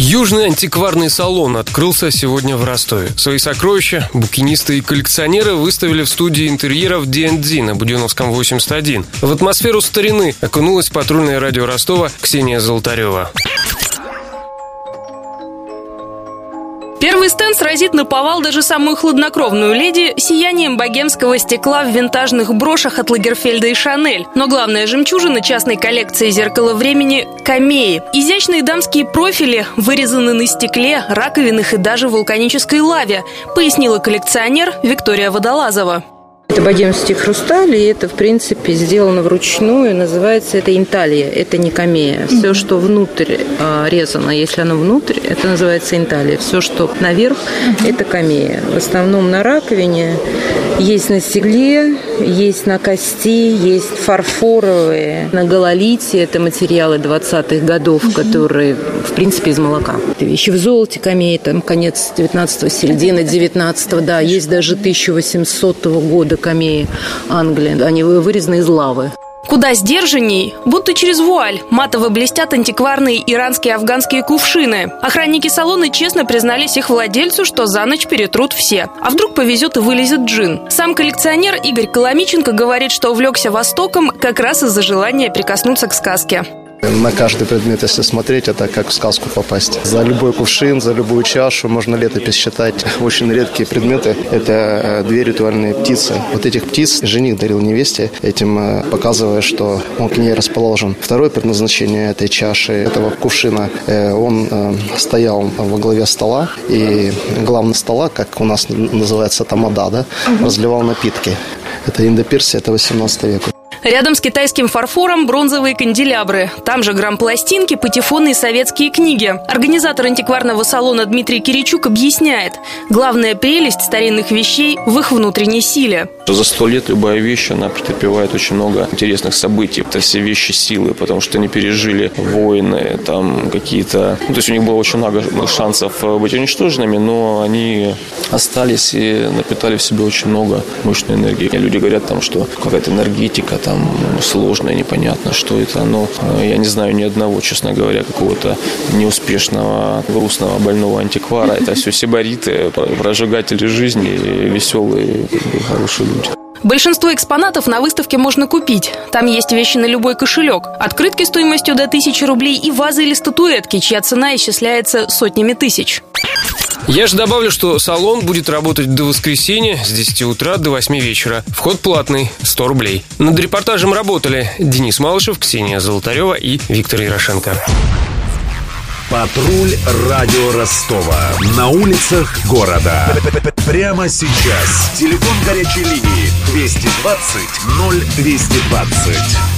Южный антикварный салон открылся сегодня в Ростове. Свои сокровища букинисты и коллекционеры выставили в студии интерьеров D&D на Буденовском 81. В атмосферу старины окунулась патрульное радио Ростова Ксения Золотарева. Первый стенд сразит на повал даже самую хладнокровную леди сиянием богемского стекла в винтажных брошах от Лагерфельда и Шанель. Но главная жемчужина частной коллекции «Зеркало времени» – камеи. Изящные дамские профили вырезаны на стекле, раковинах и даже вулканической лаве, пояснила коллекционер Виктория Водолазова. Это богемский хрусталь, и это, в принципе, сделано вручную. Называется это инталия, это не камея. Все, что внутрь а, резано, если оно внутрь, это называется инталия. Все, что наверх, это камея. В основном на раковине, есть на стекле, есть на кости, есть фарфоровые. На гололите это материалы 20-х годов, которые, в принципе, из молока. Это вещи в золоте, камеи, там конец 19-го, середина 19-го, да, есть даже 1800 года камеи Англии. Они вырезаны из лавы. Куда сдержанней, будто через вуаль, матово блестят антикварные иранские и афганские кувшины. Охранники салона честно признались их владельцу, что за ночь перетрут все. А вдруг повезет и вылезет джин. Сам коллекционер Игорь Коломиченко говорит, что увлекся Востоком как раз из-за желания прикоснуться к сказке. На каждый предмет, если смотреть, это как в сказку попасть. За любой кувшин, за любую чашу можно летопись считать. Очень редкие предметы – это э, две ритуальные птицы. Вот этих птиц жених дарил невесте, этим э, показывая, что он к ней расположен. Второе предназначение этой чаши, этого кувшина, э, он стоял во главе стола, и главный стола, как у нас называется тамада, да, разливал напитки. Это Индоперсия, это 18 века. Рядом с китайским фарфором бронзовые канделябры. Там же грамм-пластинки, патефоны и советские книги. Организатор антикварного салона Дмитрий Киричук объясняет. Главная прелесть старинных вещей в их внутренней силе. За сто лет любая вещь, она претерпевает очень много интересных событий. Это все вещи силы, потому что они пережили войны, там какие-то... Ну, то есть у них было очень много шансов быть уничтоженными, но они остались и напитали в себе очень много мощной энергии. И люди говорят там, что какая-то энергетика, там сложное, непонятно, что это. Но э, я не знаю ни одного, честно говоря, какого-то неуспешного, грустного, больного антиквара. Это все сибариты, прожигатели жизни, веселые, хорошие люди. Большинство экспонатов на выставке можно купить. Там есть вещи на любой кошелек. Открытки стоимостью до 1000 рублей и вазы или статуэтки, чья цена исчисляется сотнями тысяч. Я же добавлю, что салон будет работать до воскресенья с 10 утра до 8 вечера. Вход платный, 100 рублей. Над репортажем работали Денис Малышев, Ксения Золотарева и Виктор Ярошенко. Патруль радио Ростова. На улицах города. Прямо сейчас. Телефон горячей линии 220 0220.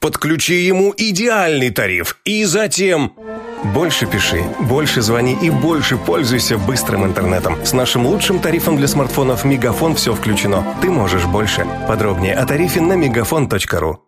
Подключи ему идеальный тариф. И затем... Больше пиши, больше звони и больше пользуйся быстрым интернетом. С нашим лучшим тарифом для смартфонов «Мегафон» все включено. Ты можешь больше. Подробнее о тарифе на мегафон.ру.